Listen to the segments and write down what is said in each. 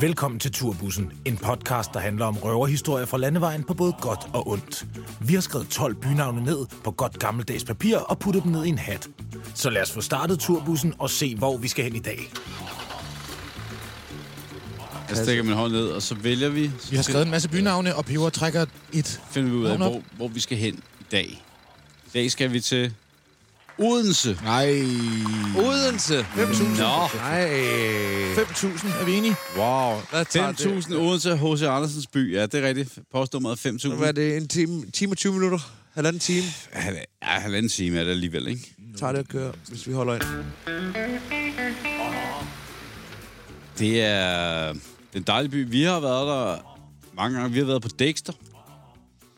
Velkommen til Turbussen, en podcast, der handler om røverhistorier fra landevejen på både godt og ondt. Vi har skrevet 12 bynavne ned på godt gammeldags papir og puttet dem ned i en hat. Så lad os få startet Turbussen og se, hvor vi skal hen i dag. Jeg stikker min hånd ned, og så vælger vi. Vi har skrevet en masse bynavne, og Peber trækker et. finder vi ud af, hvor, hvor vi skal hen i dag. I dag skal vi til Odense. Nej. Odense. 5.000. Nå, Nej. 5.000, er vi enige? wow. Hvad tager det? 5.000 Odense, H.C. Andersens by. Ja, det er rigtigt. Postnummeret 5.000. Hvad er det? En time, time og 20 minutter? Halvanden time Ja, halvanden time er det alligevel, ikke? tager det at køre, hvis vi holder ind. Det er, det er en dejlig by. Vi har været der mange gange. Vi har været på Dexter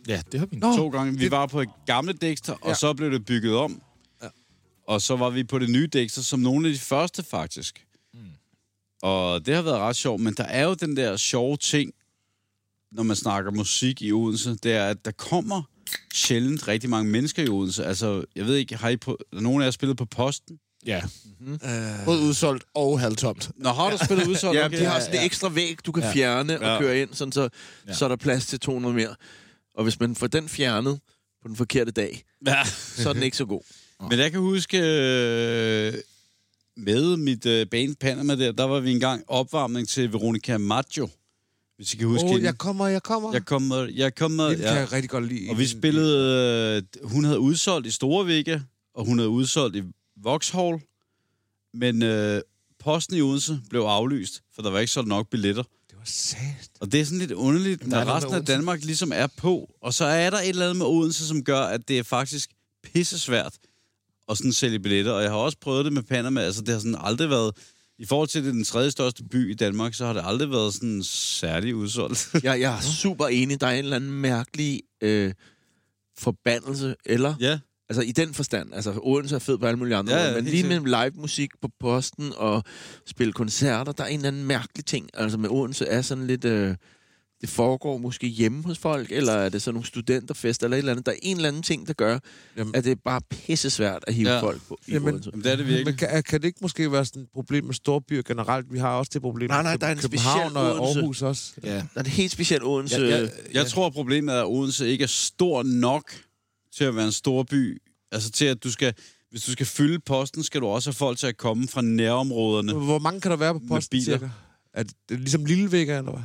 Ja, det har vi. Nå, to gange. Vi det- var på et gamle Dexter, og Ja. så blev det bygget om. Ja. Og så var vi på det nye Dexter, som nogle af de første, faktisk. Mm. Og det har været ret sjovt, men der er jo den der sjove ting, når man snakker musik i Odense, det er, at der kommer sjældent rigtig mange mennesker i Odense. Altså, jeg ved ikke, har I på, er nogen af jer spillet på posten? Ja. Uh, Både udsolgt og halvtomt. Nå, har du spillet udsolgt? Ja, Okay. de har sådan en ekstra væg, du kan Ja. fjerne og Ja. køre ind, sådan så, Ja. så er der plads til 200 mere. Og hvis man får den fjernet på den forkerte dag, Ja. så er den ikke så god. Men jeg kan huske, øh, med mit øh, band Panama der, der var vi engang opvarmning til Veronica Maggio. Hvis I kan huske oh, hende. jeg kommer, jeg kommer. Jeg kommer, jeg kommer, kan ja. jeg rigtig godt lide. Og vi spillede, øh, hun havde udsolgt i Storvægge, og hun havde udsolgt i Vauxhall. Men øh, posten i Odense blev aflyst, for der var ikke solgt nok billetter. Det var sat. Og det er sådan lidt underligt, der er når resten af. Danmark ligesom er på. Og så er der et eller andet med Odense, som gør, at det er faktisk pisse at sådan sælge billetter. Og jeg har også prøvet det med Panama. Altså, det har sådan aldrig været... I forhold til, det den tredje største by i Danmark, så har det aldrig været sådan særlig udsolgt. Jeg, jeg er super enig. Der er en eller anden mærkelig øh, forbandelse, eller... ja. Altså i den forstand. Altså Odense er fed på alle mulige andre Ja, ja, men lige med live musik på posten og spille koncerter, der er en eller anden mærkelig ting. Altså med Odense er sådan lidt... Øh, det foregår måske hjemme hos folk, eller er det sådan nogle studenterfester eller et eller andet. Der er en eller anden ting, der gør, Jamen. at det er bare pisse svært at hive Ja. folk på i Jamen, Odense. Jamen, det er det virkelig. Men kan, kan det ikke måske være sådan et problem med storbyer generelt? Vi har også det problem Nej, med nej, der er en København speciel og Odense. Aarhus også. Ja. Der er det helt specielt Odense. Ja, Ja, ja. ja. Jeg tror, problemet er, at Odense ikke er stor nok til at være en stor by. Altså til, at du skal... Hvis du skal fylde posten, skal du også have folk til at komme fra nærområderne. Hvor mange kan der være på Med posten, biler. cirka? Er det, er ligesom Lillevægger, eller hvad?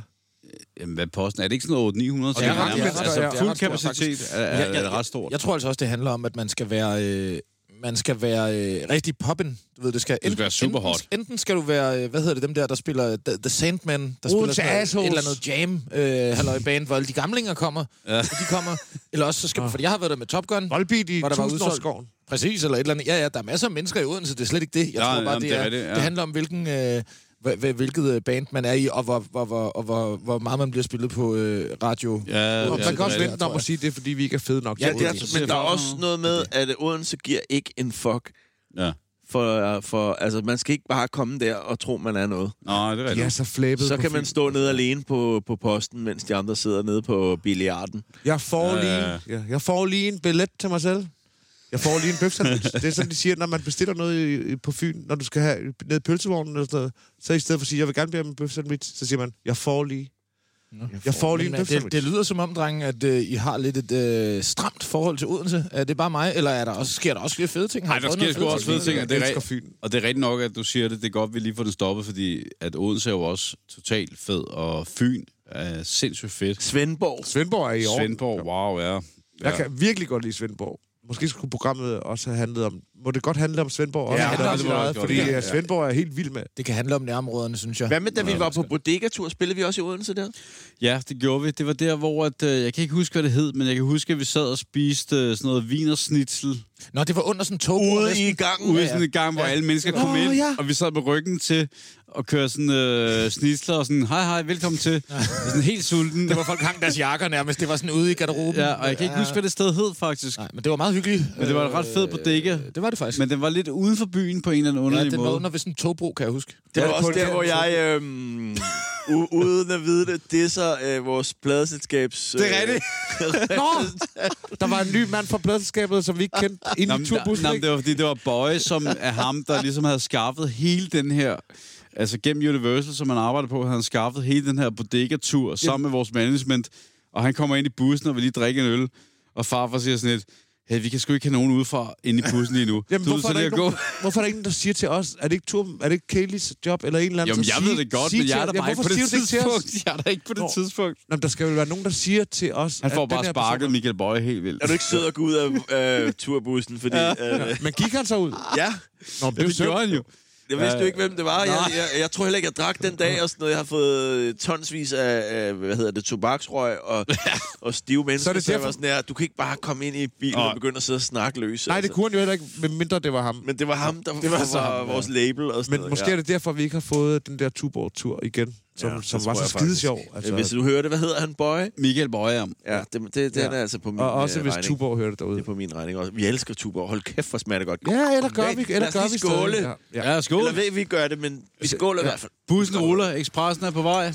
Jamen, hvad er posten? Er det ikke sådan noget 900? det er ret nærmest? stort, altså, ja. Det er fuld kapacitet er, er, Ja, ja, er ret stort. Jeg tror altså også, det handler om, at man skal være... Øh, man skal være øh, rigtig poppen. Du ved, det skal, skal være super hot. Enten, enten skal du være, øh, hvad hedder det, dem der, der spiller The, The Sandman, der Odense spiller noget- et eller andet jam, øh, halløj band, hvor alle de gamlinger kommer, Ja. ja. de kommer. Eller også, så skal, fordi jeg har været der med Top Gun. Volbeat i Hvor der var Tusindårsskoven. Præcis, eller et eller andet. Ja, ja, der er masser af mennesker i Odense, det er slet ikke det. Jeg Ja, tror bare, jamen, det, det er er, rigtigt, ja. det handler om, hvilken, øh, hvilket øh, band man er i, og hvor, hvor, hvor, og hvor, hvor meget man bliver spillet på øh, radio. Ja, Og ja, man kan også rigtigt. vente om at sige, det er, fordi vi ikke er fede nok. Ja, til det er- Odense. Men der er også noget med, at Odense giver ikke en fuck. Ja. For, for, altså, man skal ikke bare komme der og tro, man er noget. Nej, det er De er rigtigt. så flæbet Så kan man stå nede alene på, på posten, mens de andre sidder nede på billiarden. Jeg får, Ja, lige, ja, ja, jeg får lige en billet til mig selv. Jeg får lige en bøfsandwich. det er sådan, de siger, når man bestiller noget på Fyn, når du skal have ned i pølsevognen eller sådan noget, så i stedet for at sige, jeg vil gerne bede om en bøfsandwich, så siger man, jeg får lige. Jeg får lige en det, det lyder som om, drenge, at øh, I har lidt et øh, stramt forhold til Odense. Er det bare mig, eller er der også, sker der også flere fede ting? Har Nej, der sker sgu også fede ting, og det er, Fyn. og det er rigtigt nok, at du siger det. Det er godt, at vi lige får det stoppet, fordi at Odense er jo også totalt fed, og Fyn er sindssygt fedt. Svendborg. Svendborg er i år. Svendborg, wow, ja. Jeg kan virkelig godt lide Svendborg. Måske skulle programmet også have handlet om... Må det godt handle om Svendborg også? Ja, det Eller må sit det eget? godt. Fordi Ja, ja, ja. Svendborg er helt vild med. Det kan handle om nærområderne, synes jeg. Hvad med, da vi Ja, var det på bodega-tur? Spillede vi også i Odense der? Ja, det gjorde vi. Det var der, hvor... At, øh, jeg kan ikke huske, hvad det hed, men jeg kan huske, at vi sad og spiste øh, sådan noget vinersnitsel Nå, det var under sådan en togbro. Ude i gangen. ude i ja. sådan en gang, hvor alle mennesker kom Åh, ind, ja. og vi sad med ryggen til og køre sådan øh, snitsler og sådan, hej hej, velkommen til. Sådan helt sulten. Det var folk hang deres jakker nærmest. Det var sådan ude i garderoben. Ja, og jeg kan ikke huske, hvad det sted hed, faktisk. Nej, men det var meget hyggeligt. Men det var ret fedt bodega. Øh, Det var det faktisk. Men den var lidt uden for byen på en eller anden ja, underlig den var måde. under ved sådan en togbro, kan jeg huske. Det var Ja, også der, hvor jeg, u- uden at vide det, disser øh, vores pladeselskabs... Det er rigtigt. Nå, der var en ny mand fra pladselskabet, som vi ikke kendte ind Nå, i turbussen. ikke? det var fordi, det var Bøje, som er ham, der ligesom havde skaffet hele den her altså gennem Universal, som han arbejder på, havde han skaffet hele den her bodega-tur sammen med vores management, og han kommer ind i bussen og vil lige drikke en øl, og farfar siger sådan lidt, hey, vi kan sgu ikke have nogen udefra ind i bussen lige nu. Jamen, du hvorfor, så er der ikke gå. nogen, hvorfor er der ingen, der siger til os, er det ikke, Tur, er det ikke Kayleys job, eller en eller anden, Jamen, jeg ved det godt, men jeg er der bare ikke på det tidspunkt. Jeg er der ikke på det Nå. tidspunkt. Nå, men der skal vel være nogen, der siger til os, Han får at den bare sparket Michael Bøje helt vildt. Er du ikke sød at gå ud af øh, turbussen? Fordi, ja. øh, Men gik han så ud? ja, Nå, men det er jo Det gjorde han jo. Jeg vidste jo ikke, hvem det var. Jeg, jeg, jeg tror heller ikke, jeg drak den dag og sådan noget. Jeg har fået tonsvis af, af hvad hedder det, tobaksrøg og, og stive mennesker. Så er det derfor- var sådan her, du kan ikke bare komme ind i bilen og begynde at sidde og snakke løs. Nej, det kunne han jo heller ikke, medmindre det var ham. Men det var ham, der Det var var, så var ham, ja. vores label og sådan Men noget. måske er det derfor, vi ikke har fået den der Tuborg-tur igen, som, Ja, ja, det som var så jeg skide sjov. Ja, Altså, Hvis du hører det, hvad hedder han, Boy? Michael Bøje, ja. Ja, det, det, det Ja. er altså på min og også øh, hvis regning. Tuborg hører det Det derude. er på min regning også. Vi elsker Tuborg. Hold kæft, hvor smager det godt. Ja, eller gør vi, eller gør vi skåle. Ja, ja. Ja, skål. Eller ved vi gør det, men vi skåler i hvert fald. Bussen ruller, ekspressen er på vej.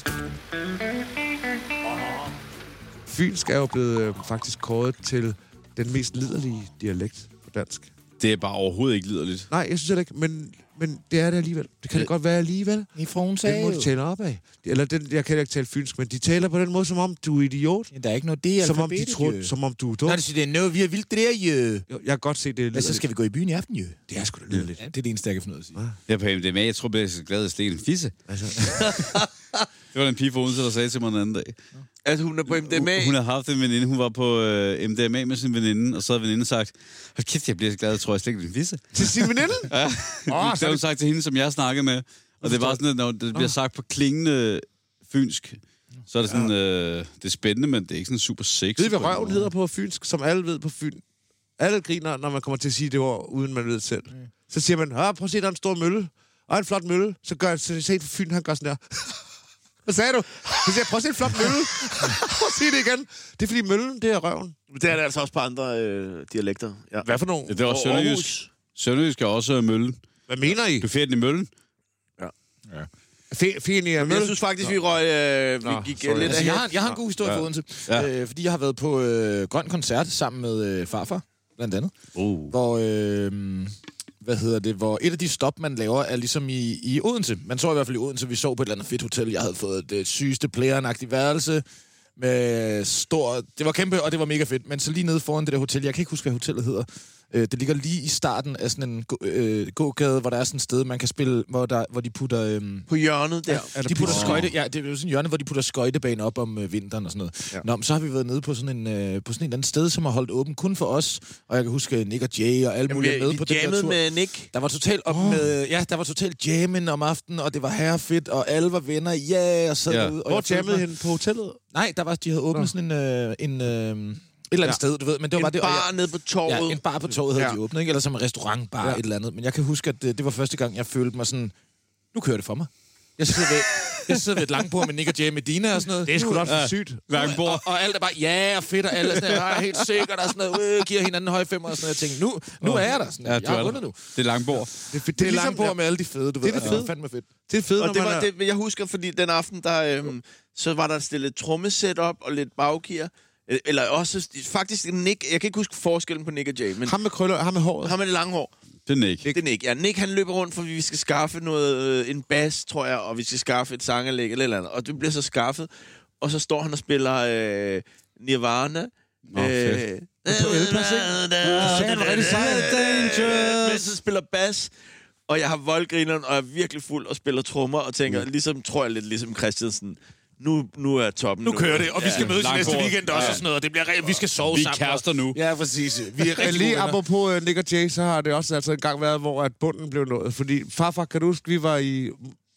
Fynsk er jo blevet øh, faktisk kåret til den mest liderlige dialekt på dansk. Det er bare overhovedet ikke liderligt. Nej, jeg synes heller ikke, men, men det er det alligevel. Det kan det godt være alligevel. I fra Den måde, de taler op af. Eller den, jeg kan ikke tale fynsk, men de taler på den måde, som om du er idiot. Der er ikke noget det er Som om, de tror, jo. som om du er dum. Nå, det det er noget, vi har vildt det der, jo. Jeg kan godt se, det er Hvad så skal vi gå i byen i aften, jo? Det er sgu da liderligt. Ja, det er det eneste, jeg kan finde ud af at sige. Jeg er på MDMA, jeg tror, jeg er så glad, at slet en fisse. Altså, Det var den pige fra Odense, der sagde til mig den anden dag. At hun er på MDMA. Hun havde haft en veninde, hun var på øh, MDMA med sin veninde, og så havde veninden sagt, hold kæft, jeg bliver så glad, jeg tror, jeg slet ikke en fisse. til sin veninde? Ja, Åh, det så har er hun sagt til hende, som jeg snakkede med. Og det var sådan, at når det bliver sagt på klingende fynsk, så er det sådan, øh, det er spændende, men det er ikke sådan super sexy. Ved I, hvad på en røven hedder på fynsk, som alle ved på Fyn? Alle griner, når man kommer til at sige det ord, uden man ved det selv. Så siger man, ah, prøv at se, der er en stor mølle. Og en flot mølle. Så gør jeg, så se på Fyn, han gør sådan der. Hvad sagde du? Så siger jeg, prøv at se en flot mølle. prøv at se det igen. Det er fordi møllen, det er røven. Det er det altså også på andre øh, dialekter. Ja. Hvad for nogen? Ja, det er også sønderjysk. Sønderjysk er også øh, møllen. Hvad mener I? Du er fedt i møllen. Fe- Fien i er Men jeg synes faktisk, vi røg... Øh, vi Nå, gik sorry. lidt Altså, af jeg, har, jeg har en god historie Ja. ja. for Odense. Ja. Ja. Øh, fordi jeg har været på øh, Grøn Koncert sammen med øh, farfar, blandt andet. Uh. Hvor, øh, hvad hedder det, hvor et af de stop, man laver, er ligesom i, i Odense. Man så i hvert fald i Odense, vi så på et eller andet fedt hotel. Jeg havde fået det sygeste playeren værelse med stor... Det var kæmpe, og det var mega fedt. Men så lige nede foran det der hotel, jeg kan ikke huske, hvad hotellet hedder. Øh, det ligger lige i starten af sådan en øh, gågade, hvor der er sådan et sted, man kan spille, hvor, der, hvor de putter... Øh, på hjørnet der. Er der de putter skøjte, ja, det er jo sådan en hjørne, hvor de putter skøjtebane op om øh, vinteren og sådan noget. Ja. Ja. Nå, men så har vi været nede på sådan en, øh, på sådan en anden sted, som har holdt åben kun for os. Og jeg kan huske Nick og Jay og alle mulige med vi på den der jammede tur. med Nick. Der var totalt op oh. med, ja, der var totalt jammen om aftenen, og det var herrefedt, og alle var venner, ja, yeah, og sad Ja. derude. Og Hvor jammede hende på hotellet? Nej, der var, de havde åbnet Nå. sådan en, øh, en øh, eller andet Ja. ja. sted, du ved, men det var En bare det. bar jeg- nede på torvet. Ja, en bar på torvet havde Ja. ja. de åbnet, ikke? Eller som en restaurantbar, Ja. ja. et eller andet. Men jeg kan huske, at det, det var første gang, jeg følte mig sådan, nu kører det for mig. Jeg sidder ved, jeg sidder ved et langbord med Nick og Jay Medina og sådan noget. Det er sgu da for sygt. Langbord. og, og alt er bare, ja, og fedt, og alle er sådan, jeg er helt sikkert, og sådan noget, øh, giver hinanden høje femmer og sådan noget. Jeg tænkte, nu, nu er jeg der. Sådan, Ja, ja, jeg har vundet nu. Det er langbord. Det, er, Det er ligesom- langbord med alle de fede, du Det er ved. det fede. fandme fedt. Det er fedt, Og det var er... det, jeg husker, fordi den aften, der, øhm, så var der stillet trommesæt op og lidt baggear. Øh, Eller også, faktisk Nick, jeg kan ikke huske forskellen på Nick og Jay, men Ham med krøller, ham med håret. ham med det lange hår. Det er Nick. Det er Nick. Ja, Nick han løber rundt, for vi skal skaffe noget, øh, en bas, tror jeg, og vi skal skaffe et sanganlæg eller eller andet. Og det bliver så skaffet. Og så står han og spiller øh, Nirvana. Nå, fedt. på elplads, ikke? Men så spiller bas. Og jeg har voldgrineren, og er virkelig fuld og spiller trommer, og tænker, ligesom, tror jeg lidt ligesom Christiansen, nu, nu er toppen. Nu kører det, og vi skal mødes i næste weekend også Ja. og sådan noget, og det bliver re- vi skal sove Vi er sammen. kærester nu. Ja, præcis. Vi er rigtig lige apropos uh, Nick og Jay, så har det også altså engang været, hvor at bunden blev nået. Fordi farfar, kan du huske, vi var i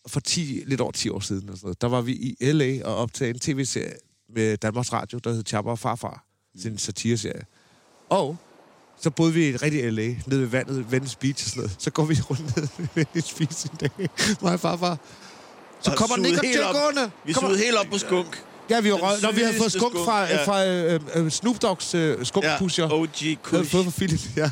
for 10, lidt over 10 år siden, eller sådan noget, der var vi i L.A. og optage en tv-serie med Danmarks Radio, der hed Chapper og Farfar. Sådan en satireserie. Og så boede vi i et rigtigt L.A. nede ved vandet, Venice Beach og sådan noget. Så går vi rundt ned ved Venice Beach en dag, mig og farfar. Så Og kommer og helt Jay op. gående. Vi Kommer- helt op på skunk. Ja, vi var Den når vi havde fået skunk skunk, fra, ja. fra øh, øh, Snoop Dogg's øh, skunkpusher. OG havde Kush. fået fra Philip, ja.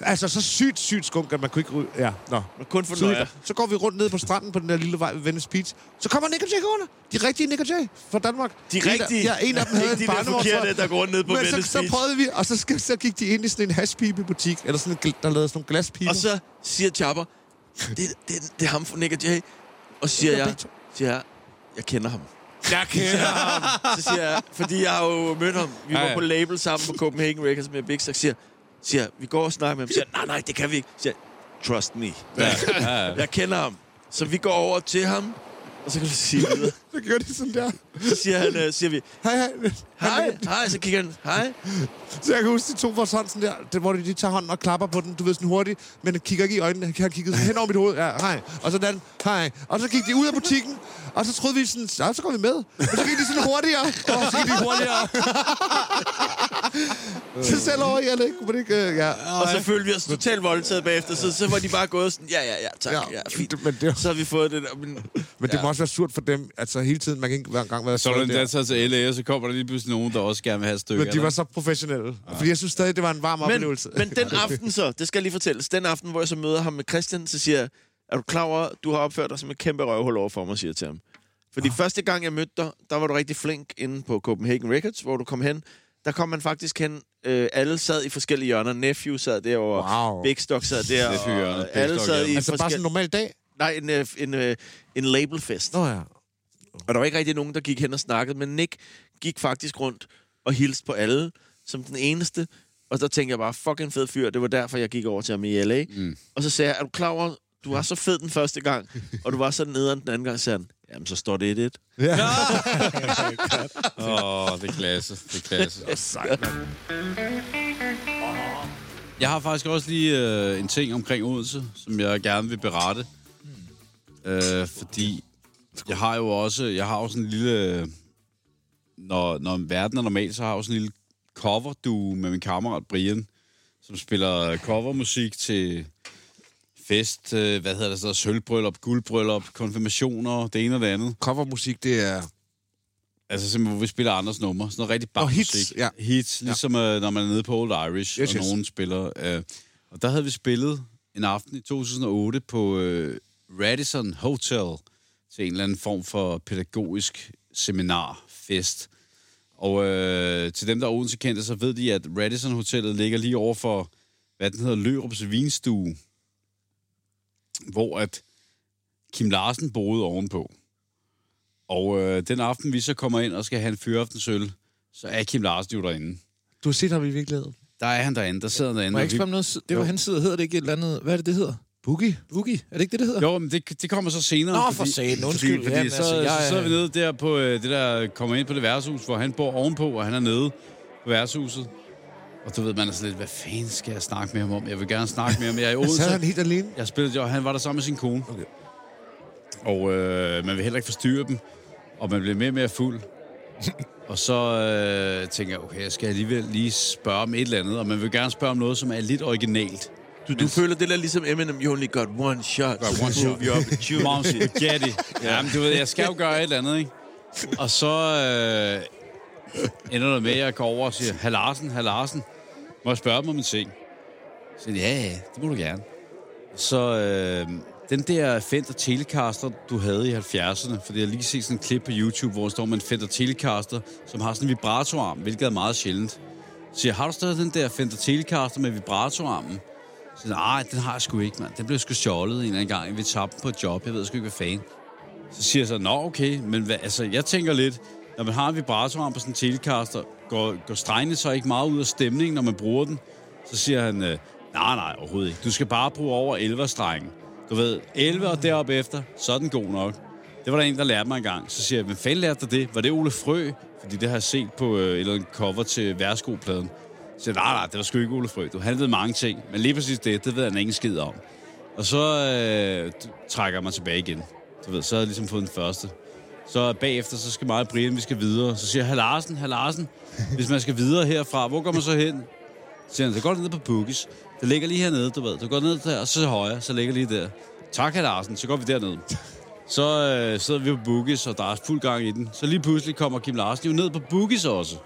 Altså, så sygt, sygt skunk, at man kunne ikke ryge. Ja, nå. Men kun for Så, så går vi rundt ned på stranden på den der lille vej ved Venice Beach. Så kommer Nick og Jay gående. De rigtige Nick og Jay fra Danmark. De rigtige. Ja, en af dem havde Ikke en de der barnevogn. jeg. forkerte, der går ned på Men så, Venice så Beach. prøvede vi, og så, skal, så gik de ind i sådan en hashpipe-butik, eller sådan en, der lavede sådan nogle glaspiber. Og så siger Chopper, det, det, det er ham fra Nick og Jay. Og så siger Ja, jeg, to. siger jeg, jeg kender ham. Jeg kender ham. Så siger jeg, fordi jeg har jo mødt ham. Vi var på label sammen på Copenhagen Records med Big Stack. Siger, siger, vi går og snakker med ham. Siger, nej, nej, det kan vi ikke. Siger, trust me. Ja. Jeg kender ham. Så vi går over til ham, og så kan du sige videre. Så gør de sådan der. Så siger, han, øh, siger vi, Hej, hej. hej, hej, så kigger han, hej. Så jeg kan huske, de to vores hånd sådan der, det, hvor de, de tager hånden og klapper på den, du ved, sådan hurtigt, men han kigger ikke i øjnene, han kiggede hen over mit hoved, ja, hej, og så den, hej, og så gik de ud af butikken, og så troede vi sådan, ja, så går vi med, men så gik de sådan hurtigere, og så gik de hurtigere. så selv over i alle, kunne man ikke, øh, ja. Og så følte vi os totalt voldtaget bagefter, så, så var de bare gået sådan, ja, ja, ja, tak, ja, ja fint. Men det, Så har vi fået det der, men men det må også være surt for dem, altså hele tiden, man kan ikke hver gang være Så endda der. taget til LA, og så kommer der lige pludselig nogen, der også gerne vil have et stykke. Men de var så professionelle. Fordi jeg synes stadig, det var en varm Men, oplevelse. men den aften så, det skal jeg lige fortælles, den aften, hvor jeg så møder ham med Christian, så siger jeg, er du klar over, du har opført dig som et kæmpe røvhul over for mig, siger jeg til ham. Fordi Ah. første gang, jeg mødte dig, der var du rigtig flink inde på Copenhagen Records, hvor du kom hen. Der kom man faktisk hen, øh, alle sad i forskellige hjørner. Nephew sad derovre, Wow. Big Stock sad der, og Big alle sad i hjørnet. altså bare sådan en normal dag? Nej, en, øh, en, øh, en labelfest. Nå ja. Og der var ikke rigtig nogen, der gik hen og snakkede, men Nick gik faktisk rundt og hilste på alle som den eneste. Og så tænkte jeg bare, fucking fed fyr. Det var derfor, jeg gik over til ham i LA. Mm. Og så sagde jeg, er du klar over, du var så fed den første gang, og du var så nederen den anden gang, sagde han, jamen så står det 1-1. Ja. Åh, oh, det er klasse. Det er klasse. Jeg har faktisk også lige øh, en ting omkring Odense, som jeg gerne vil berette. Øh, fordi jeg har jo også, jeg har sådan en lille, når, når verden er normal, så har jeg sådan en lille cover du med min kammerat Brian, som spiller covermusik til fest, øh, hvad hedder det så, sølvbryllup, guldbryllup, konfirmationer, det ene og det andet. Covermusik, det er... Altså simpelthen, hvor vi spiller andres numre. Sådan noget rigtig bare hits, ja. Hits, ligesom ja. når man er nede på Old Irish, yes, og yes. nogen spiller. Øh, og der havde vi spillet en aften i 2008 på øh, Radisson Hotel til en eller anden form for pædagogisk seminarfest. Og øh, til dem, der er Odense kendte, så ved de, at Radisson Hotellet ligger lige over for, hvad den hedder, Lørups Vinstue, hvor at Kim Larsen boede ovenpå. Og øh, den aften, vi så kommer ind og skal have en fyraftensøl, så er Kim Larsen jo derinde. Du har set ham i virkeligheden. Der er han derinde, der sidder derinde. Må jeg ikke vi- noget? Det var hans side. Hedder det ikke et eller andet? Hvad er det, det hedder? Boogie. Boogie? Er det ikke det, det hedder? Jo, men det, det kommer så senere. Nå, for satan. Undskyld. Fordi, fordi Jamen, så, altså, jeg så er- sidder vi nede der på øh, det der, kommer ind på det værtshus, hvor han bor ovenpå, og han er nede på værtshuset. Og du ved, man er sådan lidt, hvad fanden skal jeg snakke med ham om? Jeg vil gerne snakke med ham. Jeg er i Så sad han Odense. helt alene. Jeg spillede jo, han var der sammen med sin kone. Okay. Og øh, man vil heller ikke forstyrre dem. Og man bliver mere og mere fuld. og så øh, tænker jeg, okay, jeg skal alligevel lige spørge om et eller andet. Og man vil gerne spørge om noget, som er lidt originalt. Du, du føler det der ligesom Eminem, you only got one shot. Got one shot. move your opportunity. Mom spaghetti. ja, men du ved, jeg skal jo gøre et eller andet, ikke? Og så øh, ender det med, at jeg går over og siger, Herr Larsen, Herr Larsen, må jeg spørge dem om en ting? Så ja, ja, det må du gerne. Så øh, den der Fender Telecaster, du havde i 70'erne, fordi jeg har lige set sådan en klip på YouTube, hvor der står med en Fender Telecaster, som har sådan en vibratorarm, hvilket er meget sjældent. Så jeg, har du stadig den der Fender Telecaster med vibratorarmen? Så nej, den har jeg sgu ikke, mand. Den blev sgu stjålet en eller anden gang. Vi tabte den på et job. Jeg ved sgu ikke, hvad fanden. Så siger jeg så, nå okay, men hvad, altså, jeg tænker lidt, når man har en vibratorarm på sådan en Telecaster, går, går strengene så ikke meget ud af stemningen, når man bruger den? Så siger han, øh, nej, nej, overhovedet ikke. Du skal bare bruge over 11 strengen. Du ved, 11 og derop efter, så er den god nok. Det var der en, der lærte mig engang. Så siger jeg, hvem fanden lærte dig det? Var det Ole Frø? Fordi det har jeg set på øh, et eller andet cover til værskopladen. Så siger jeg, nej, nej, det var sgu ikke Ole Frø. Du handlede mange ting, men lige præcis det, det ved han ingen skid om. Og så øh, trækker jeg mig tilbage igen. Du ved, så har jeg ligesom fået den første. Så bagefter, så skal mig og Brian, vi skal videre. Så siger jeg, Larsen, herr Larsen, hvis man skal videre herfra, hvor går man så hen? Så siger han, så går du ned på Boogies. Det ligger lige hernede, du ved. Du går ned der, og så højre, så ligger lige der. Tak, herr Larsen, så går vi derned. Så øh, sidder vi på Boogies, og der er fuld gang i den. Så lige pludselig kommer Kim Larsen jo ned på Boogies også.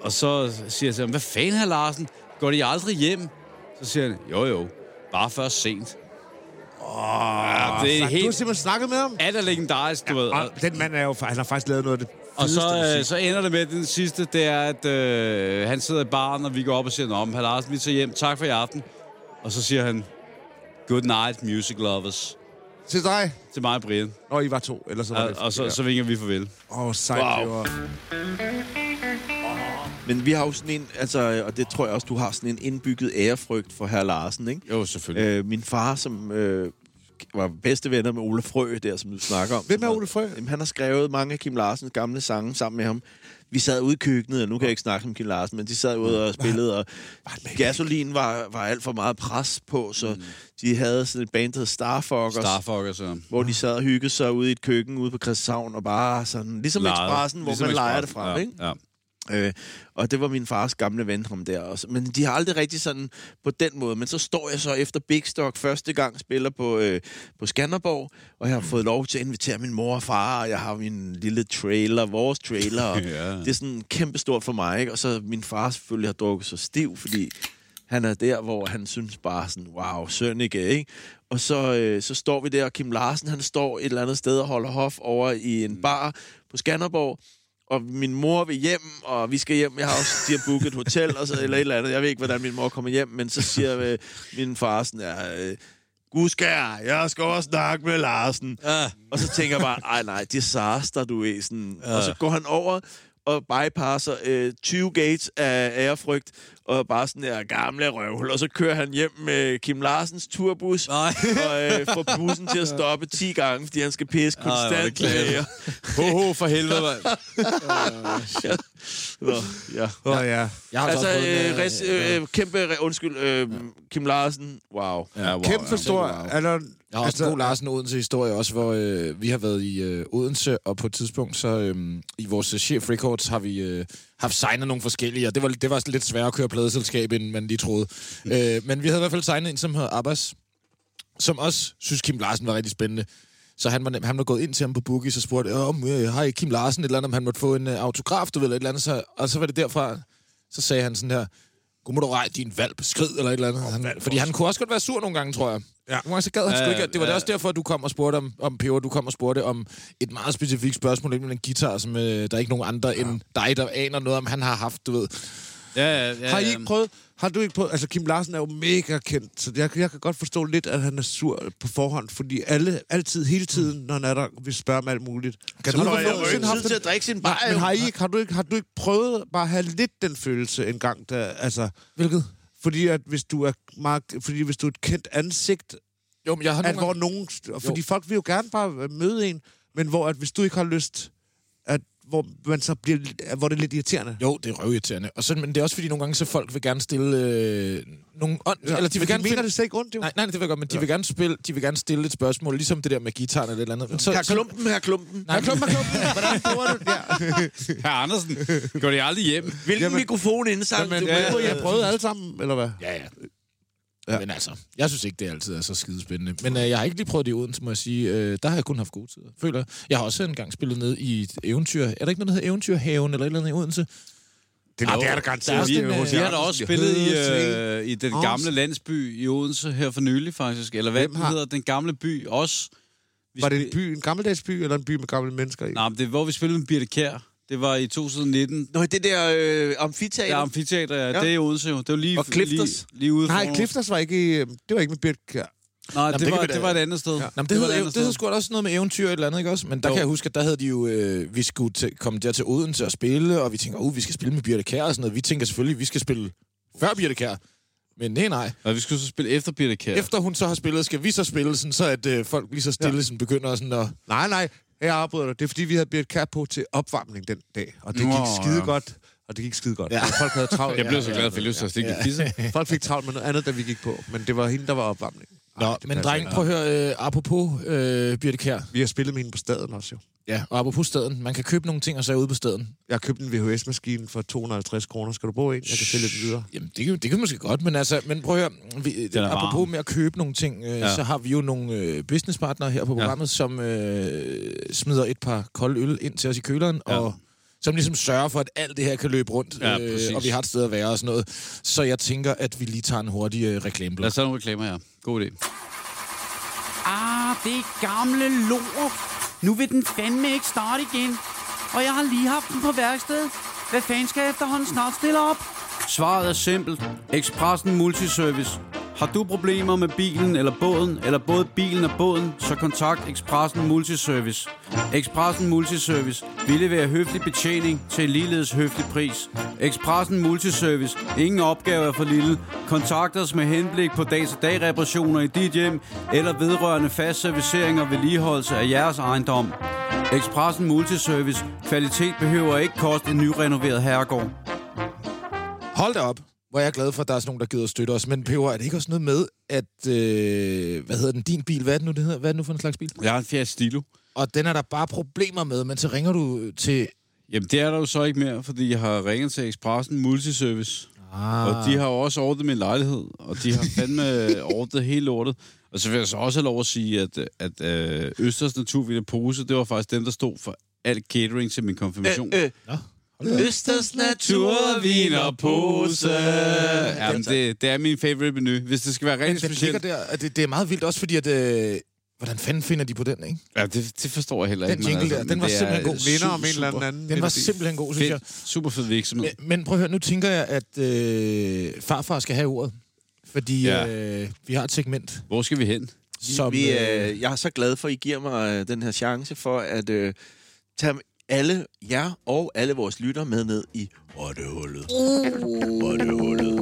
Og så siger jeg til ham, hvad fanden, herr Larsen? Går de aldrig hjem? Så siger han, jo jo, bare først sent. Åh, ja, det er Du har helt... simpelthen snakket med ham? Er der legendarisk, du ved. Og, den mand er jo, han har faktisk lavet noget af det og så, øh, så ender det med, den sidste, det er, at øh, han sidder i baren, og vi går op og siger, herr Larsen, vi tager hjem. Tak for i aften. Og så siger han, good night, music lovers. Til dig. til mig og Brian. Nå, I var to. Ellers så var Og, det og så, så vinker vi farvel. Åh, oh, sejt. Wow. Wow. Men vi har jo sådan en, altså, og det tror jeg også, du har sådan en indbygget ærefrygt for herr Larsen, ikke? Jo, selvfølgelig. Øh, min far, som øh, var bedste venner med Ole Frø, der som du snakker om. Hvem er Ole Frø? Jamen, han har skrevet mange af Kim Larsens gamle sange sammen med ham. Vi sad ude i køkkenet, og nu kan jeg ikke snakke om Kim Larsen, men de sad ude og spillede, og gasolin var, var alt for meget pres på, så mm. de havde sådan et band, der hed Starfuckers, Starfucker, så. hvor de sad og hyggede sig ude i et køkken ude på Christianshavn, og bare sådan, ligesom Lejet. Expressen, hvor Ligesom man leger det fra, ja, ikke? Ja. Øh, og det var min fars gamle ven, ham der også. Men de har aldrig rigtig sådan på den måde. Men så står jeg så efter Big Stock første gang spiller på, øh, på Skanderborg, og jeg har fået lov til at invitere min mor og far, og jeg har min lille trailer, vores trailer, og Ja. det er sådan kæmpestort for mig. Ikke? Og så min far selvfølgelig har drukket så stiv, fordi han er der, hvor han synes bare sådan, wow, Sønneke, ikke? Og så, øh, så står vi der, og Kim Larsen, han står et eller andet sted og holder hof over i en bar på Skanderborg, og min mor vil hjem, og vi skal hjem. Jeg har også, de har booket et hotel, og så, eller et eller andet. Jeg ved ikke, hvordan min mor kommer hjem, men så siger øh, min far sådan, ja, øh, Guskær, jeg skal også snakke med Larsen. Ja. Og så tænker jeg bare, ej nej, disaster, du er sådan. Og så går han over og bypasser øh, 20 gates af ærefrygt, og bare sådan der gamle røvhul, og så kører han hjem med Kim Larsens turbus, Nej. og øh, får bussen til at stoppe 10 gange, fordi han skal pisse konstant. klamt. Ho, ho, for helvede, mand. Nå, ja. Oh, ja. Jeg har Altså, øh, med, res, øh, kæmpe, re, undskyld, øh, Kim Larsen, wow. Ja, wow, Kæmpe ja. stor. wow. Er der, Jeg har også en god Larsen Odense-historie også, hvor øh, vi har været i øh, Odense, og på et tidspunkt, så øh, i vores øh, chef records har vi øh, haft signet nogle forskellige, og det var, det var lidt sværere at køre pladeselskab, end man lige troede. øh, men vi havde i hvert fald signet en, som hedder Abbas, som også synes, Kim Larsen var rigtig spændende. Så han var, han var gået ind til ham på Boogies og spurgte, om hej Kim Larsen, et eller andet, om han måtte få en øh, autograf, du ved, eller et eller andet. Så, og så var det derfra, så sagde han sådan her, Gud må du rej din valg skrid, eller et eller andet. Han, fordi han kunne også godt være sur nogle gange, tror jeg. Ja. Nogle gange så gad han sgu ikke. Det var ja. også derfor, at du kom og spurgte om, om Peber, du kom og spurgte om et meget specifikt spørgsmål, nemlig en guitar, som øh, der er ikke nogen andre ja. end dig, der aner noget om, han har haft, du ved. Ja, ja, ja, Har I ikke prøvet... Har du ikke prøvet... Altså, Kim Larsen er jo mega kendt, så jeg, jeg kan godt forstå lidt, at han er sur på forhånd, fordi alle, altid, hele tiden, når han er der, vil spørge om alt muligt. Kan du har ikke du nogensinde tid haft til den- at drikke sin Nej, bajer, men har, I ikke, har, du ikke, har du ikke prøvet bare at have lidt den følelse en gang, der, altså... Hvilket? Fordi at hvis du er meget, fordi hvis du er et kendt ansigt, Jo, men jeg har at nogle hvor gange... nogen, fordi folk vil jo gerne bare møde en, men hvor at hvis du ikke har lyst, at hvor man så bliver, hvor det er lidt irriterende. Jo, det er røvirriterende. Og så, men det er også fordi, nogle gange, så folk vil gerne stille øh, nogle... Ånd, ja, eller de vil gerne de mener finde- det slet ikke ondt, jo. Nej, nej, det vil jeg godt, men de vil gerne spille, de vil gerne stille et spørgsmål, ligesom det der med gitaren eller et eller andet. Men så, Her klumpen, her klumpen. nej, klump, klump. Hvordan bruger du det? Ja. Herr Andersen, går de aldrig hjem? Hvilken Jamen- mikrofon indsang Men du ja, med? I har prøvet alle sammen, eller hvad? Ja, ja. Ja. Men altså, jeg synes ikke, det altid er så skidespændende. Men øh, jeg har ikke lige prøvet det i Odense, må jeg sige. Øh, der har jeg kun haft gode tider. Føler jeg. Jeg har også engang spillet ned i et eventyr. Er der ikke noget, der hedder Eventyrhaven eller et eller andet i Odense? Det, Ah, det er der garanteret. er Vi, den, øh, vi har da også spillet i, øh, i den gamle landsby i Odense her for nylig, faktisk. Eller hvad Hvem den har- hedder den gamle by også. Vi Var det en by, en gammeldags by, eller en by med gamle mennesker i? Nej, men det er, hvor vi spillede med Birte Kjær. Det var i 2019. Nå, det der øh, amfiteater. Ja, amfiteater, ja. Ja. Det er i Odense jo. Det var lige, Og Clifters. lige, lige ude Nej, Clifters var ikke, i- det var ikke med Birk Kjær. Nej, Jamen, det, det var, da- det var et andet sted. Ja. Nå, men det, var hedder, et det, andet det hedder sted. sgu da også noget med eventyr et eller andet, ikke også? Men der Jo. kan jeg huske, at der havde de jo... Øh, vi skulle til, komme der til Odense og spille, og vi tænker, uh, vi skal spille med Birte Kjær og sådan noget. Vi tænker selvfølgelig, at vi skal spille før Birte Kjær. Men nej, nej. Og vi skulle så spille efter Birte Kjær. Ja. Efter hun så har spillet, skal vi så spille sådan, så at øh, folk lige så stille ja. sådan, begynder sådan at... Nej, nej, jeg afbryder dig. Det er fordi, vi havde Birk Kjær på til opvarmning den dag, og det Nå, gik skide ja. godt. Og det gik skide godt. Ja. Folk havde travlt. Jeg blev så glad, for jeg lyst til at stikke ja. pisse. Folk fik travlt med noget andet, da vi gik på. Men det var hende, der var opvarmning. Nå, Ej, men dreng, prøv at høre, øh, apropos øh, Birte Kjær. Vi har spillet med hende på staden også, jo. Ja, og apropos staden. Man kan købe nogle ting og så ude på staden. Jeg har købt en VHS-maskine for 250 kroner. Skal du bruge en? Jeg kan sælge den videre. Jamen, det kan, det kan måske godt, men altså, men prøv at høre, vi, er apropos varm. med at købe nogle ting, øh, ja. Ja. så har vi jo nogle øh, businesspartnere her på programmet, ja. som øh, smider et par kolde øl ind til os i køleren, ja. Ja. og som ligesom sørger for, at alt det her kan løbe rundt, Ja, øh, og vi har et sted at være og sådan noget. Så jeg tænker, at vi lige tager en hurtig øh, Lad reklameblok. os tage nogle reklamer her. God idé. Ah, det gamle lort. Nu vil den fandme ikke starte igen. Og jeg har lige haft den på værksted. Hvad fanden skal jeg efterhånden snart stille op? Svaret er simpelt. Expressen Multiservice. Har du problemer med bilen eller båden, eller både bilen og båden, så kontakt Expressen Multiservice. Expressen Multiservice. Vi leverer høflig betjening til en ligeledes høflig pris. Expressen Multiservice. Ingen opgave er for lille. Kontakt os med henblik på dag-til-dag reparationer i dit hjem, eller vedrørende fast servicering og vedligeholdelse af jeres ejendom. Expressen Multiservice. Kvalitet behøver ikke koste en nyrenoveret herregård. Hold da op, hvor jeg er glad for, at der er sådan nogen, der gider at støtte os. Men Peber, er det ikke også noget med, at... Øh, hvad hedder den? Din bil, hvad er det nu, det hedder? Hvad er det nu for en slags bil? Jeg har en Fiat Stilo. Og den er der bare problemer med, men så ringer du til... Jamen, det er der jo så ikke mere, fordi jeg har ringet til Expressen Multiservice. Ah. Og de har jo også ordnet min lejlighed, og de har fandme ordnet hele lortet. Og så vil jeg så også have lov at sige, at, at øh, Østers Naturvin Pose, det var faktisk dem, der stod for alt catering til min konfirmation. Øh, øh, Østers Natur, vin og pose. Jamen, det, det er min favorite menu. Hvis det skal være den ligger specielt. der, at det, det er meget vildt også, fordi at... Øh, hvordan fanden finder de på den, ikke? Ja, det, det forstår jeg heller Den ikke. men jingle der, men den var simpelthen god. Vinder om en eller anden Den var simpelthen god, synes jeg. Fedt, super fed virksomhed. Men, men prøv at høre, nu tænker jeg, at øh, farfar skal have ordet. Fordi Ja. øh, vi har et segment, Hvor skal vi hen? som... Vi, øh, jeg er så glad for, at I giver mig øh, den her chance for at øh, tage alle jer og alle vores lytter med ned i Rottehullet. Rottehullet.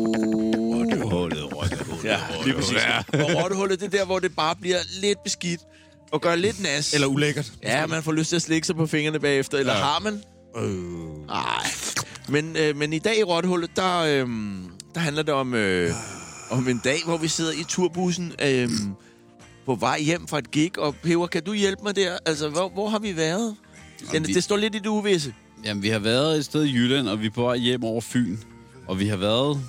Rottehullet. Rottehullet. Ja, lige præcis. Og Rottehullet, det er der, hvor det bare bliver lidt beskidt og gør lidt nas. Eller ulækkert. Ja, man får lyst til at slikke sig på fingrene bagefter. Eller ja. har man? Nej. Men, øh, men i dag i Rottehullet, der, øh, der handler det om, øh, om en dag, hvor vi sidder i turbussen øh, på vej hjem fra et gig. Og Peber, kan du hjælpe mig der? Altså, hvor, hvor har vi været? Den, vi- det står lidt i det uvisse. Jamen, vi har været et sted i Jylland, og vi er på vej hjem over Fyn. Og vi har været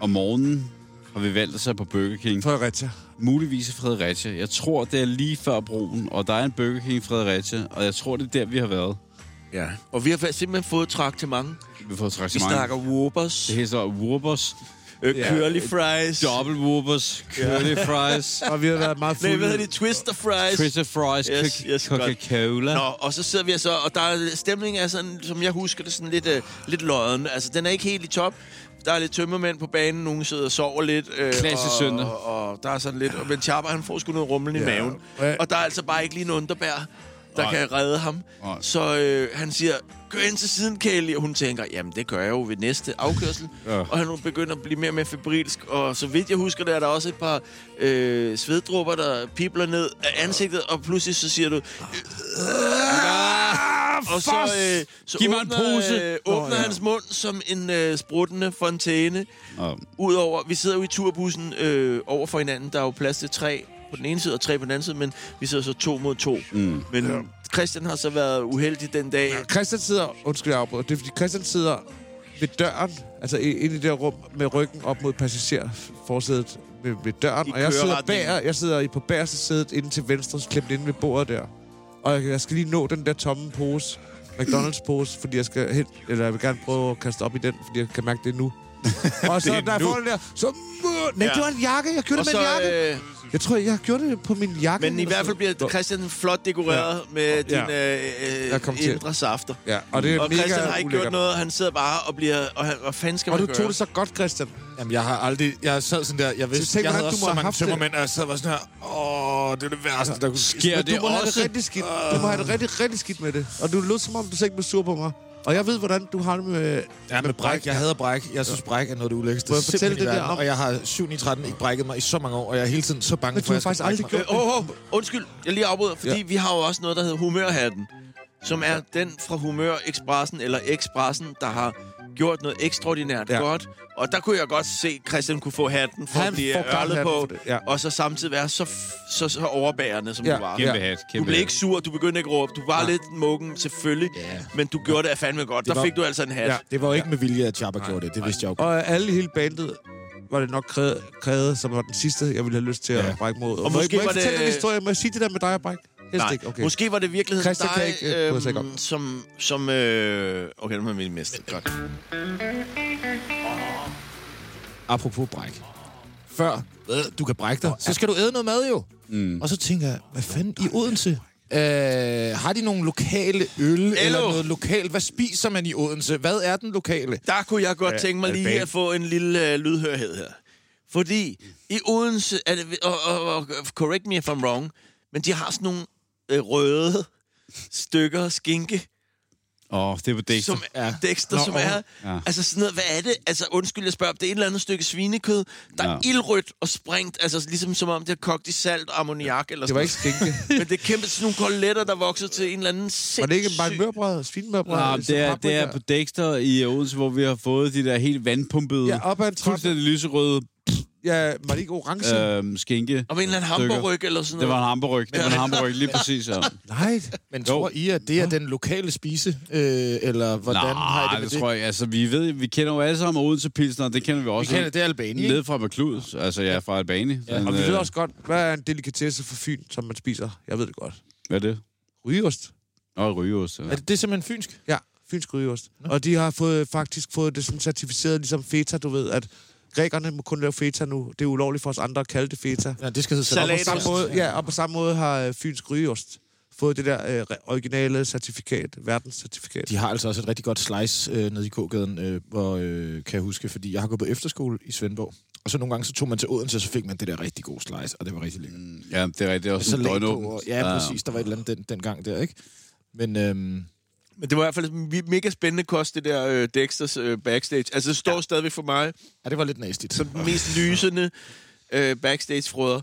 om morgenen, har vi valgt at tage på Burger King. Fredericia. Muligvis i Fredericia. Jeg tror, det er lige før broen, og der er en Burger King i Fredericia, og jeg tror, det er der, vi har været. Ja. Og vi har simpelthen fået trak til mange. Vi får Vi traktement. snakker Whoopers, Det hedder Whoopers, øh, curly fries. Double Whoopers, Curly Fries, Og vi har været meget Nej, fulde. hvad hedder det? Twister fries. Twister Fries, Yes, yes. Coca-Cola. Nå, og så sidder vi så, og der er, stemningen er sådan, som jeg husker det, sådan lidt, øh, lidt lodden. Altså, den er ikke helt i top. Der er lidt tømmermænd på banen, nogen sidder og sover lidt. Øh, Klassisk og, søndag. Og, og, der er sådan lidt, og Ben Chapper, han får sgu noget rumlen i maven. Ja. Og der er altså bare ikke lige en underbær, der Nej. kan redde ham. Nej. Så øh, han siger, kør ind til siden, Kelly. Og hun tænker, jamen det gør jeg jo ved næste afkørsel. Ja. Og han begynder at blive mere og mere febrilsk. Og så vidt jeg husker, der er der også et par øh, sveddrupper, der pibler ned af ansigtet. Og pludselig så siger du, og så, øh, så Giv mig en åbner, pose. Øh, åbner hans mund som en øh, spruttende fontæne. Og, Udover, vi sidder jo i turbussen øh, over for hinanden. Der er jo plads til tre på den ene side og tre på den anden side, men vi sidder så to mod to. mm. Men ja. Christian har så været uheldig den dag. Christian sidder... Undskyld, jeg afbryder. Det er, fordi Christian sidder ved døren, altså i- inde i det rum, med ryggen op mod passagerforsædet ved, ved døren. I og jeg sidder, bag, jeg sidder i på bagerste sædet inde til venstre, klemt inde ved bordet der. Og jeg, jeg skal lige nå den der tomme pose, McDonald's-pose, fordi jeg skal helt, eller jeg vil gerne prøve at kaste op i den, fordi jeg kan mærke det nu. og så, får den der, så... Nej, Ja. det var en jakke. Jeg så, med en jakke. øh, Jeg tror, jeg gjorde det på min jakke. men i hvert fald bliver Christian flot dekoreret ja. med Ja. dine øh, kom til. indre safter. Ja, og det er Og mega Christian har ikke ulækkert. gjort noget. Han sidder bare og bliver... Og han, hvad fanden skal Og man du gøre? tog det så godt, Christian. Jamen, jeg har aldrig... Jeg sad sådan der... Jeg vidste, tænk, jeg havde du også må så have mange tømmermænd, og jeg sad bare sådan her... Åh, det er det værste, der kunne ske. Sker Men det du må have det også? rigtig skidt. Du må have det rigtig, rigtig skidt med det. Og du lød som om, du ikke blev sur på mig. Og jeg ved, hvordan du har det med... Ja, med bræk. Jeg hader bræk. Jeg synes, bræk er noget af det ulækkeste. Må jeg fortælle det der om- Og jeg har 7 i 13 ikke brækket mig i så mange år, og jeg er hele tiden så bange Men for, du at jeg faktisk aldrig gjort Øh, åh, åh, undskyld, jeg lige afbryder, fordi ja. vi har jo også noget, der hedder humørhatten, som er den fra Humør Expressen, eller Expressen, der har gjort noget ekstraordinært Ja. ja. godt. Og der kunne jeg godt se, at Christian kunne få hatten for Han at blive ørlet på, det, ja. og så samtidig være så, så, så overbærende, som Ja. du var. Kæmpe Ja. hat, Du kæmpe blev hat. ikke sur, du begyndte ikke at råbe. Du var lidt muggen, selvfølgelig. Ja. Men du gjorde det af fandme godt. Det Der var- fik du altså en hat. Ja. Det var jo ikke med vilje, at Chapper gjorde det. Det vidste jeg jo. Og alle hele bandet var det nok krævet, krævet, som var den sidste, jeg ville have lyst til at Ja. brække mod. Og, Og må, måske jeg, må var fortælle det- den historie? Må jeg sige det der med dig og brække? Helst Nej, ikke, okay. måske var det i virkeligheden Christian kan dig, ikke, øh, bryde sig ikke om. øhm, som... som øh... Okay, nu har vi mistet. Godt. Apropos bræk. Før øh, du kan brække dig, så skal du æde noget mad jo. Mm. Og så tænker jeg, hvad fanden i Odense? Øh, har de nogle lokale øl eller noget lokalt? Hvad spiser man i Odense? Hvad er den lokale? Der kunne jeg godt tænke mig lige at få en lille øh, lydhørhed her. Fordi i Odense, er det, og, og, og, correct me if I'm wrong, men de har sådan nogle øh, røde stykker skinke, Åh, oh, det er på Dexter. som er Dexter, som er... Ja. Altså sådan noget, hvad er det? Altså undskyld, jeg spørger, det er et eller andet stykke svinekød, der er Ja. ildrødt og sprængt, altså ligesom som om det er kogt i salt og ammoniak eller Det var sådan ikke skinke. Men det er kæmpe sådan nogle koletter, der vokser til en eller anden Var det ikke bare en sindssyg- mørbrød? Svinemørbrød? Nej, det er, det er på Dexter i Odense, hvor vi har fået de der helt vandpumpede, Ja, op ad en trappe. fuldstændig lyserøde Ja, var det ikke orange? øhm, skinke. Om en eller anden stykker. hamburgerryg eller sådan Det noget. var en hamburg. Det var en hamburg, lige præcis. Ja. Nej. Men tror I, at det er den lokale spise? Øh, eller hvordan Nej, har I det med det, det? tror jeg. Altså, vi ved, vi kender jo alle sammen Odense Pilsner, det kender vi Vi også. kender det er Albani, ikke? Ned fra McLuds, altså ja, fra Albani. Ja. Men, Og vi øh, ved også godt, hvad er en delikatesse for Fyn, som man spiser? Jeg ved det godt. Hvad er det? Rygeost. Åh, rygeost. Ja. Er det, det er simpelthen fynsk? Ja, fynsk rygeost. Og de har fået, faktisk fået det sådan certificeret, ligesom feta, du ved, at grækerne må kun lave feta nu. Det er ulovligt for os andre at kalde det feta. Ja, det skal hedde Salat. Og på samme måde, ja, og på samme måde har øh, fynsk rygeost fået det der øh, originale certifikat, verdenscertifikat. De har altså også et rigtig godt slice øh, nede i K-gaden, øh, hvor, øh, kan jeg huske, fordi jeg har gået på efterskole i Svendborg. Og så nogle gange så tog man til Odense, og så fik man det der rigtig gode slice, og det var rigtig lækkert. Mm, Ja, det er rigtigt. Det også Salat sådan på, døgnåbent. og, ja, præcis. Der var et eller andet den, den gang der, ikke? Men øhm, Men det var i hvert fald mega spændende kost, det der øh, Dexters øh, backstage. Altså, det står ja. stadigvæk for mig ja, det var lidt nastigt. som den mest lysende øh, backstage-frøder.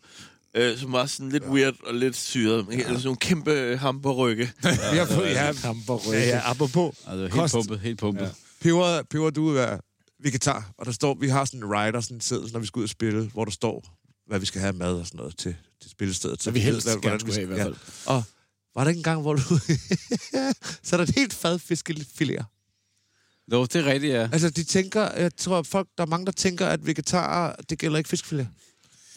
Øh, som var sådan lidt ja. weird og lidt syret. Ja. Altså sådan nogle kæmpe øh. Vi har fået, ja, Hamburg ja, ja, apropos. Altså, helt Kost. pumpet, helt pumpet. Ja. Peber, Peber, du er vegetar, og der står, vi har sådan en rider, sådan en seddel, når vi skal ud og spille, hvor der står, hvad vi skal have mad og sådan noget til, til spillestedet. Så vi helst gerne hvordan skulle have i hvert fald. Ja. Og var der ikke en gang, hvor du... så er der et helt fad fiskefiléer. Jo, det er rigtigt, ja. Altså, de tænker, jeg tror, at folk, der er mange, der tænker, at vegetarer, det gælder ikke fiskefilet.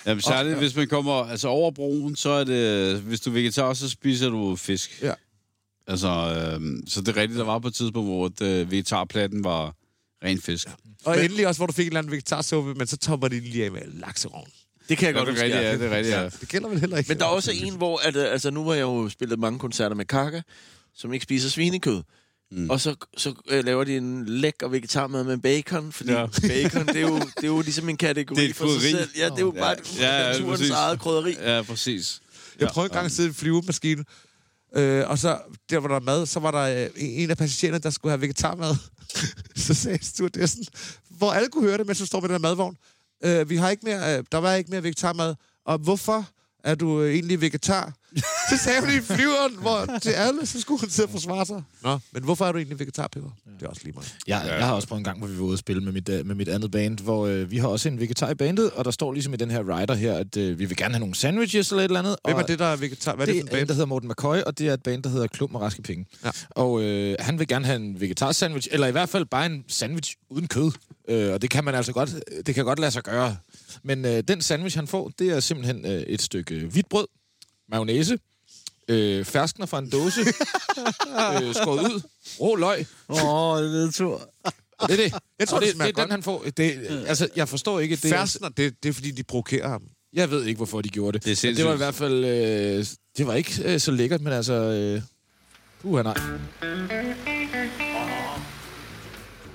Jamen, særligt, Og- hvis man kommer altså over broen, så er det... Hvis du er vegetar, så spiser du fisk. Ja. Altså, øhm, så det er rigtigt, der var på et tidspunkt, hvor at, øh, vegetarplatten var ren fisk. Ja. Og men, endelig også, hvor du fik en eller anden vegetarsuppe, men så topper de lige af med lakserovn. Det kan jeg Ja, godt huske. rigtigt, ja. ja, det er rigtigt, ja. Det gælder vel heller ikke. Men der er også en, hvor... At, øh, altså, nu har jeg jo spillet mange koncerter med Kaka, som ikke spiser svinekød. Mm. Og så, så øh, laver de en lækker vegetarmad med bacon, fordi ja. Ja. bacon, det er, jo, det er jo ligesom en kategori Det er for sig krydderi. selv. Ja, det er jo bare Ja, ja, naturens præcis. eget krydderi. Ja, præcis. Jeg prøvede engang at sidde i en flyvemaskine, øh, og så der var der mad, så var der øh, en af passagererne, der skulle have vegetarmad. så sagde stewardessen, hvor alle kunne høre det, mens du står med den her madvogn. Øh, vi har ikke mere, øh, der var ikke mere vegetarmad. Og hvorfor er du øh, egentlig vegetar? så sagde hun i flyveren, hvor til alle, så skulle hun sidde og forsvare sig. Nå, men hvorfor er du egentlig vegetar, Peber? Det er også lige meget. Ja, jeg har også prøvet en gang, hvor vi var ude og spille med mit, øh, med mit andet band, hvor øh, vi har også en vegetar i bandet, og der står ligesom i den her rider her, at øh, vi vil gerne have nogle sandwiches eller et eller andet. Hvem og er det, der er vegetar? Hvad er det, det for er en band? der hedder Morten McCoy, og det er et band, der hedder Klub med raske penge. Ja. Og øh, han vil gerne have en vegetar sandwich, eller i hvert fald bare en sandwich uden kød. Øh, og det kan man altså godt, det kan godt lade sig gøre. Men øh, den sandwich, han får, det er simpelthen øh, et stykke øh, hvidt brød, mayonnaise, øh, ferskner fra en dåse, øh, skåret ud, rå løg, Åh, oh, det er tur. det er det. Jeg tror, Og det det, det er den, han får. Det, altså, jeg forstår ikke, det er, Færstner, det, det er fordi, de provokerer ham. Jeg ved ikke, hvorfor de gjorde det. Det er det var i hvert fald... Øh, det var ikke øh, så lækkert, men altså... Øh, puha, nej.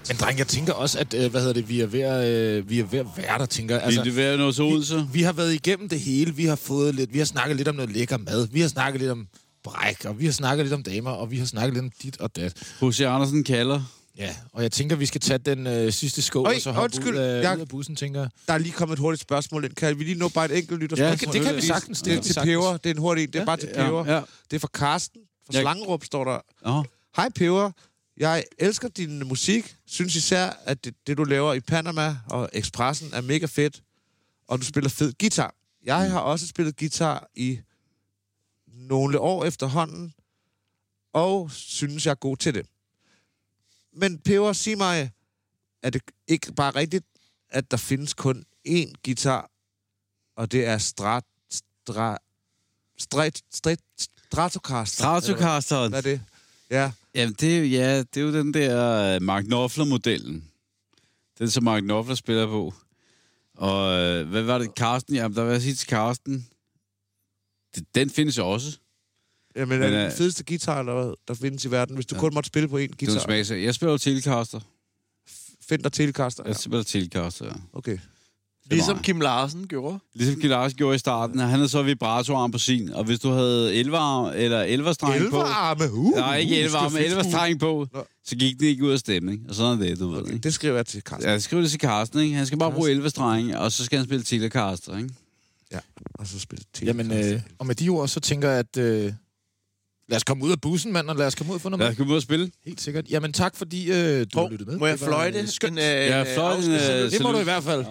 Men dreng, jeg tænker også, at øh, hvad hedder det, vi er ved at, øh, vi er ved at være der, tænker jeg. Altså, altså, Vil det være noget til Odense? vi har været igennem det hele. Vi har fået lidt, vi har snakket lidt om noget lækker mad. Vi har snakket lidt om bræk, og vi har snakket lidt om damer, og vi har snakket lidt om dit og dat. H.C. Andersen kalder. Ja, og jeg tænker, vi skal tage den øh, sidste skål, Øj, og så hoppe undskyld, ud, af, jeg- ud af bussen, tænker jeg. Der er lige kommet et hurtigt spørgsmål ind. Kan vi lige nå bare et enkelt lytterspørgsmål? Ja, det kan- det kan vi sagtens, det Det er vi til sagtens. Peber. Det er en hurtig en. Det er Ja, bare til ja, Peber. ja. Det er fra Karsten. Fra Slangerup står der. Åh, Hej Peber. Jeg elsker din musik. Synes især, at det, det, du laver i Panama og Expressen er mega fedt. Og du spiller fed guitar. Jeg har også spillet guitar i nogle år efterhånden. Og synes, jeg er god til det. Men Peber, sig mig, er det ikke bare rigtigt, at der findes kun én guitar, og det er Strat... Strat... Strat... Strat... Stratocasteren. Hvad hvad er det? Ja. Jamen, det er, ja, det er jo den der øh, Mark Knopfler-modellen. Den, som Mark Knopfler spiller på. Og øh, hvad var det? Carsten? Jamen, der var jeg sige til Carsten. Det, den findes jo også. Jamen, Men, er det øh, den fedeste guitar, hvad, der findes i verden, hvis du Ja. kun måtte spille på én Det er guitar? en smagsag. Jeg spiller jo Telecaster. Fender Telecaster. Jeg Ja. spiller Telecaster, ja. Okay. Ligesom Kim Larsen gjorde. Ligesom Kim Larsen gjorde i starten. Han havde så vibratorarm på sin, og hvis du havde 11 eller 11 streng på... Elverarme, uh, Nej, ikke uh, 11 skal men fedt 11 skue. streng på, Nå. så gik det ikke ud af stemme, ikke? Og sådan er det, du ved, Okay, ikke? det skriver jeg til Carsten. Ja, skriv det til Carsten, ikke? Han skal bare bruge 11 strenge, og så skal han spille Telecaster, ikke? Og så spille til. Jamen, øh, og med de ord, så tænker jeg, at... Øh, lad os komme ud af bussen, mand, og lad os komme ud og få noget Lad os komme ud og spille. Helt sikkert. Jamen, tak, fordi øh, du Hov, lyttede med. Må jeg Det fløjte? øh, skønt. En, øh, Ja, fløjte en, øh, Det må du i hvert fald.